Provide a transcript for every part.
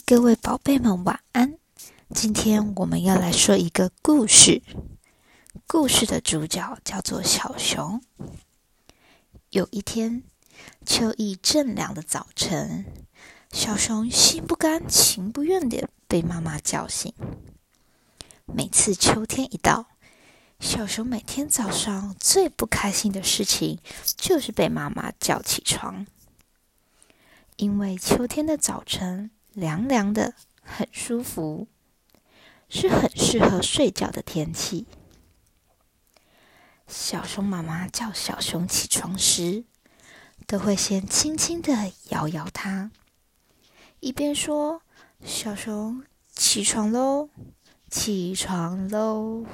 各位宝贝们晚安。今天我们要来说一个故事。故事的主角叫做小熊。有一天，秋意正凉的早晨，小熊心不甘情不愿地被妈妈叫醒。每次秋天一到，小熊每天早上最不开心的事情就是被妈妈叫起床。因为秋天的早晨凉凉的，很舒服，是很适合睡觉的天气。小熊妈妈叫小熊起床时，都会先轻轻的摇摇它，一边说：“小熊起床喽，起床喽。”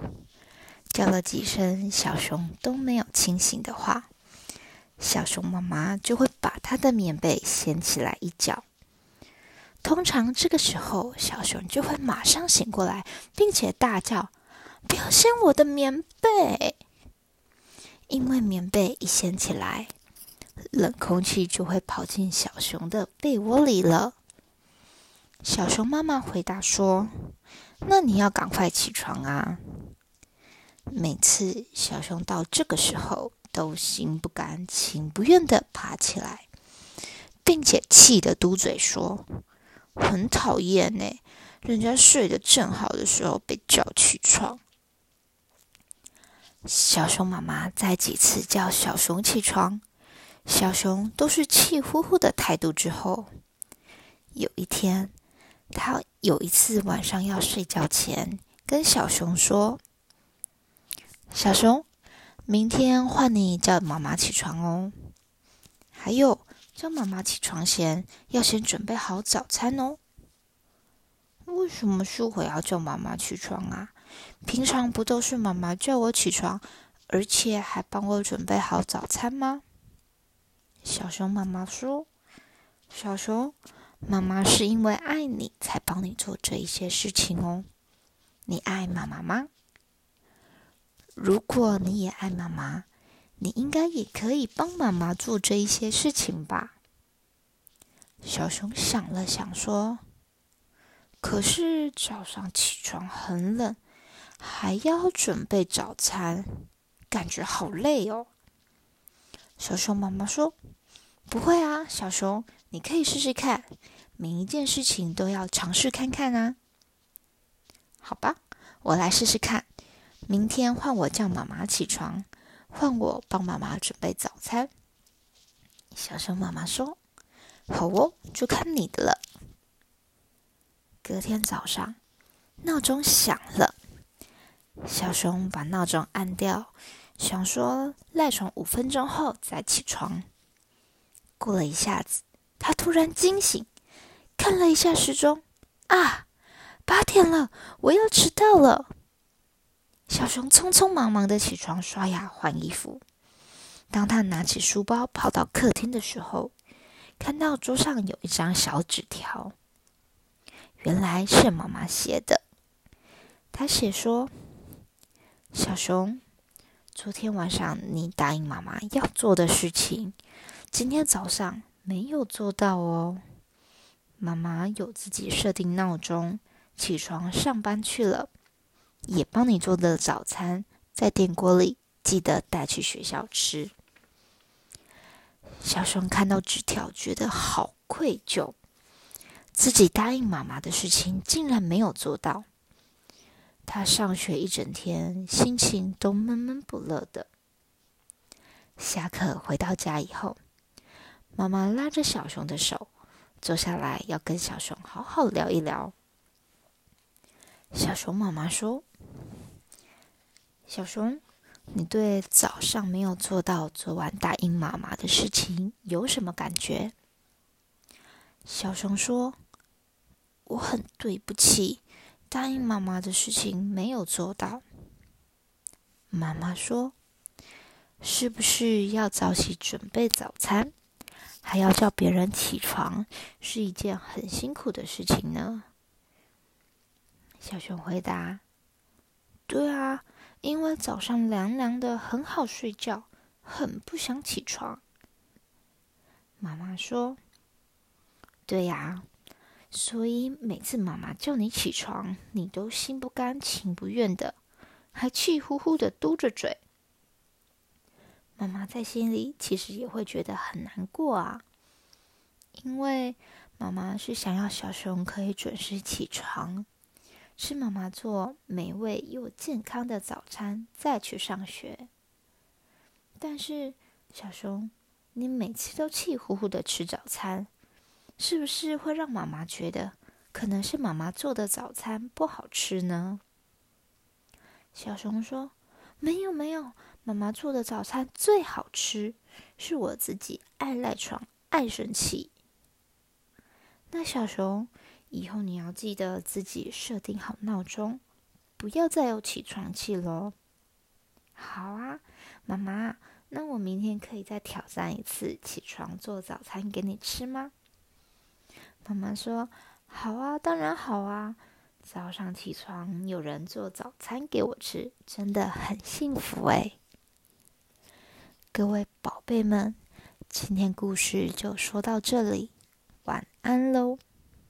叫了几声小熊都没有清醒的话。小熊妈妈就会把它的棉被掀起来一角。通常这个时候，小熊就会马上醒过来，并且大叫：“不要掀我的棉被！”因为棉被一掀起来，冷空气就会跑进小熊的被窝里了。小熊妈妈回答说：“那你要赶快起床啊！”每次小熊到这个时候，都心不甘情不愿的爬起来，并且气得嘟嘴说：“很讨厌呢，人家睡得正好的时候被叫起床。”小熊妈妈在几次叫小熊起床，小熊都是气呼呼的态度之后，有一天，他有一次晚上要睡觉前，跟小熊说：“小熊。”明天换你叫妈妈起床哦。还有，叫妈妈起床前要先准备好早餐哦。为什么是我要叫妈妈起床啊？平常不都是妈妈叫我起床，而且还帮我准备好早餐吗？小熊妈妈说：“小熊，妈妈是因为爱你才帮你做这一些事情哦。你爱妈妈吗？”如果你也爱妈妈，你应该也可以帮妈妈做这一些事情吧。小熊想了想说：“可是早上起床很冷，还要准备早餐，感觉好累哦。”小熊妈妈说：“不会啊，小熊，你可以试试看，每一件事情都要尝试看看啊。”好吧，我来试试看。明天换我叫妈妈起床，换我帮妈妈准备早餐。小熊妈妈说：“好哦，就看你的了。”隔天早上，闹钟响了，小熊把闹钟按掉，想说赖床五分钟后再起床。过了一下子，他突然惊醒，看了一下时钟，啊，八点了，我要迟到了。小熊匆匆忙忙的起床、刷牙、换衣服。当他拿起书包跑到客厅的时候，看到桌上有一张小纸条，原来是妈妈写的。他写说：“小熊，昨天晚上你答应妈妈要做的事情，今天早上没有做到哦。妈妈有自己设定闹钟，起床上班去了。”也帮你做的早餐，在电锅里，记得带去学校吃。小熊看到纸条，觉得好愧疚，自己答应妈妈的事情竟然没有做到。他上学一整天，心情都闷闷不乐的。下课回到家以后，妈妈拉着小熊的手，坐下来要跟小熊好好聊一聊。小熊妈妈说。小熊，你对早上没有做到昨晚答应妈妈的事情有什么感觉？小熊说：“我很对不起，答应妈妈的事情没有做到。”妈妈说：“是不是要早起准备早餐，还要叫别人起床，是一件很辛苦的事情呢？”小熊回答：“对啊。”因为早上凉凉的，很好睡觉，很不想起床。妈妈说：“对呀，所以每次妈妈叫你起床，你都心不甘情不愿的，还气呼呼的嘟着嘴。妈妈在心里其实也会觉得很难过啊，因为妈妈是想要小熊可以准时起床，吃妈妈做美味又健康的早餐，再去上学。但是小熊，你每次都气呼呼的吃早餐，是不是会让妈妈觉得可能是妈妈做的早餐不好吃呢？小熊说：“没有，没有。”妈妈做的早餐最好吃，是我自己爱赖床、爱生气。那小熊，以后你要记得自己设定好闹钟，不要再有起床气喽。好啊，妈妈，那我明天可以再挑战一次，起床做早餐给你吃吗？妈妈说：“好啊，当然好啊。早上起床有人做早餐给我吃，真的很幸福哎。”各位宝贝们，今天故事就说到这里，晚安喽。